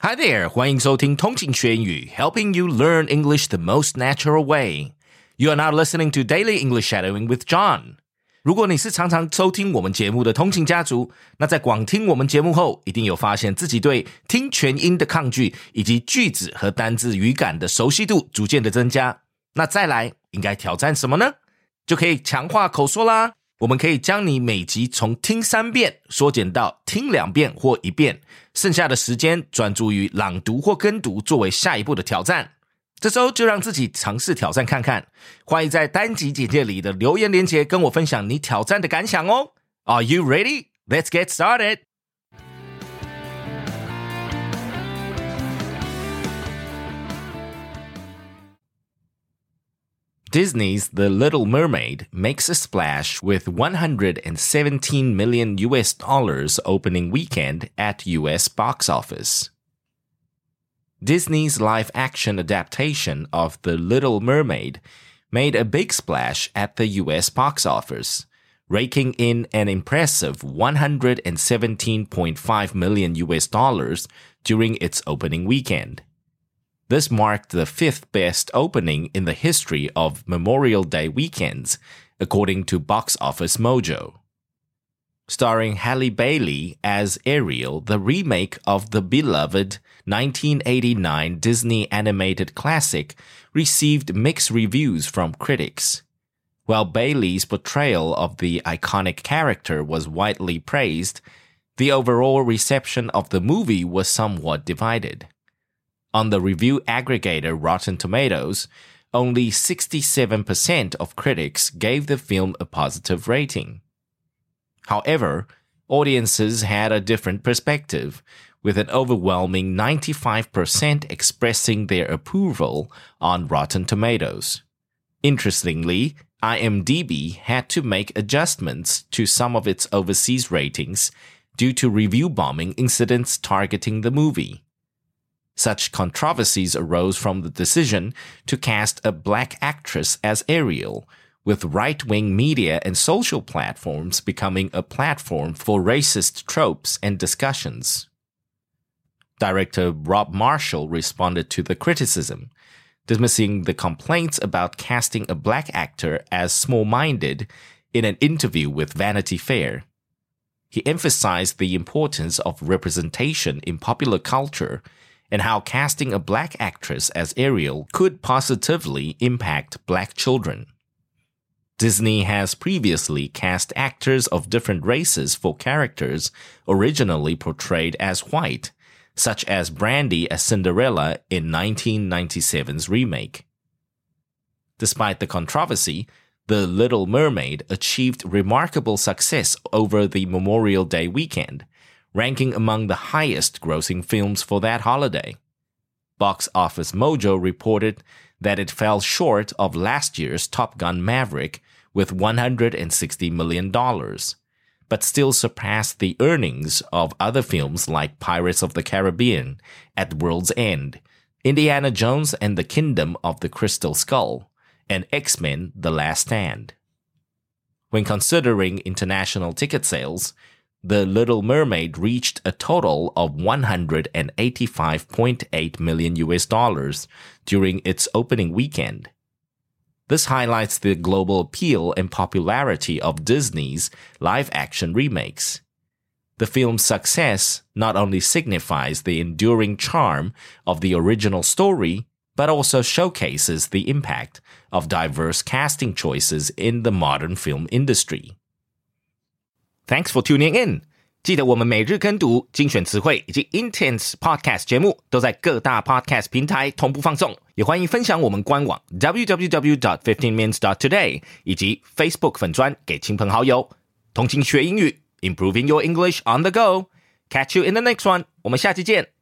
Hi there，欢迎收听通勤学英语，Helping you learn English the most natural way. You are now listening to Daily English Shadowing with John. 如果你是常常收听我们节目的通勤家族，那在广听我们节目后，一定有发现自己对听全音的抗拒，以及句子和单字语感的熟悉度逐渐的增加。那再来，应该挑战什么呢？就可以强化口说啦。我们可以将你每集从听三遍缩减到听两遍或一遍，剩下的时间专注于朗读或跟读，作为下一步的挑战。这周就让自己尝试挑战看看。欢迎在单集简介里的留言连接跟我分享你挑战的感想哦。Are you ready? Let's get started. Disney's The Little Mermaid makes a splash with 117 million US dollars opening weekend at US box office. Disney's live action adaptation of The Little Mermaid made a big splash at the US box office, raking in an impressive 117.5 million US dollars during its opening weekend. This marked the fifth best opening in the history of Memorial Day weekends, according to Box Office Mojo. Starring Halle Bailey as Ariel, the remake of the beloved 1989 Disney animated classic received mixed reviews from critics. While Bailey's portrayal of the iconic character was widely praised, the overall reception of the movie was somewhat divided. On the review aggregator Rotten Tomatoes, only 67% of critics gave the film a positive rating. However, audiences had a different perspective, with an overwhelming 95% expressing their approval on Rotten Tomatoes. Interestingly, IMDb had to make adjustments to some of its overseas ratings due to review bombing incidents targeting the movie. Such controversies arose from the decision to cast a black actress as Ariel, with right wing media and social platforms becoming a platform for racist tropes and discussions. Director Rob Marshall responded to the criticism, dismissing the complaints about casting a black actor as small minded in an interview with Vanity Fair. He emphasized the importance of representation in popular culture and how casting a black actress as Ariel could positively impact black children. Disney has previously cast actors of different races for characters originally portrayed as white, such as Brandy as Cinderella in 1997's remake. Despite the controversy, The Little Mermaid achieved remarkable success over the Memorial Day weekend, ranking among the highest grossing films for that holiday. Box Office Mojo reported that it fell short of last year's Top Gun Maverick with $160 million, but still surpassed the earnings of other films like Pirates of the Caribbean, At World's End, Indiana Jones and the Kingdom of the Crystal Skull, and X Men The Last Stand. When considering international ticket sales, the Little Mermaid reached a total of 185.8 million US dollars during its opening weekend. This highlights the global appeal and popularity of Disney's live action remakes. The film's success not only signifies the enduring charm of the original story, but also showcases the impact of diverse casting choices in the modern film industry. Thanks for tuning in。记得我们每日跟读、精选词汇以及 Intense Podcast 节目都在各大 Podcast 平台同步放送，也欢迎分享我们官网 www.dot15minutes.dot.today 以及 Facebook 粉砖给亲朋好友。通勤学英语，Improving Your English on the Go。Catch you in the next one。我们下期见。